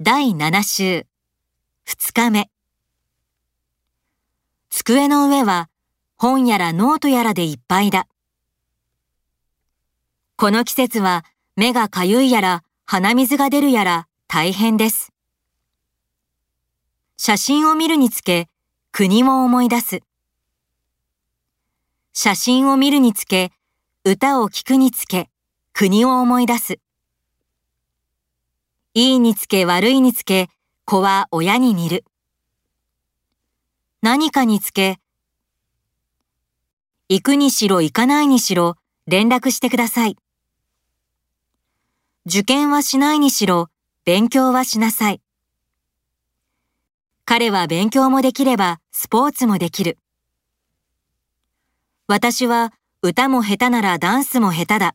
第7週2日目机の上は本やらノートやらでいっぱいだ。この季節は目がかゆいやら鼻水が出るやら大変です。写真を見るにつけ国を思い出す。写真を見るにつけ歌を聴くにつけ国を思い出す。いいにつけ悪いにつけ、子は親に似る。何かにつけ、行くにしろ行かないにしろ連絡してください。受験はしないにしろ勉強はしなさい。彼は勉強もできればスポーツもできる。私は歌も下手ならダンスも下手だ。